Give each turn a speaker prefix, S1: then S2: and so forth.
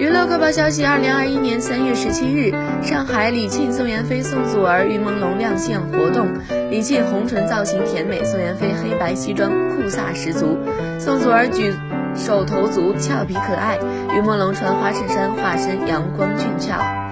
S1: 娱乐快报消息二零二一年三月十七日上海李沁宋妍霏宋祖儿于朦胧亮相活动。李沁红唇造型甜美宋妍霏黑白西装酷飒十足。宋祖儿举手投足俏皮可爱。于朦胧穿花衬衫化身阳光俊俏。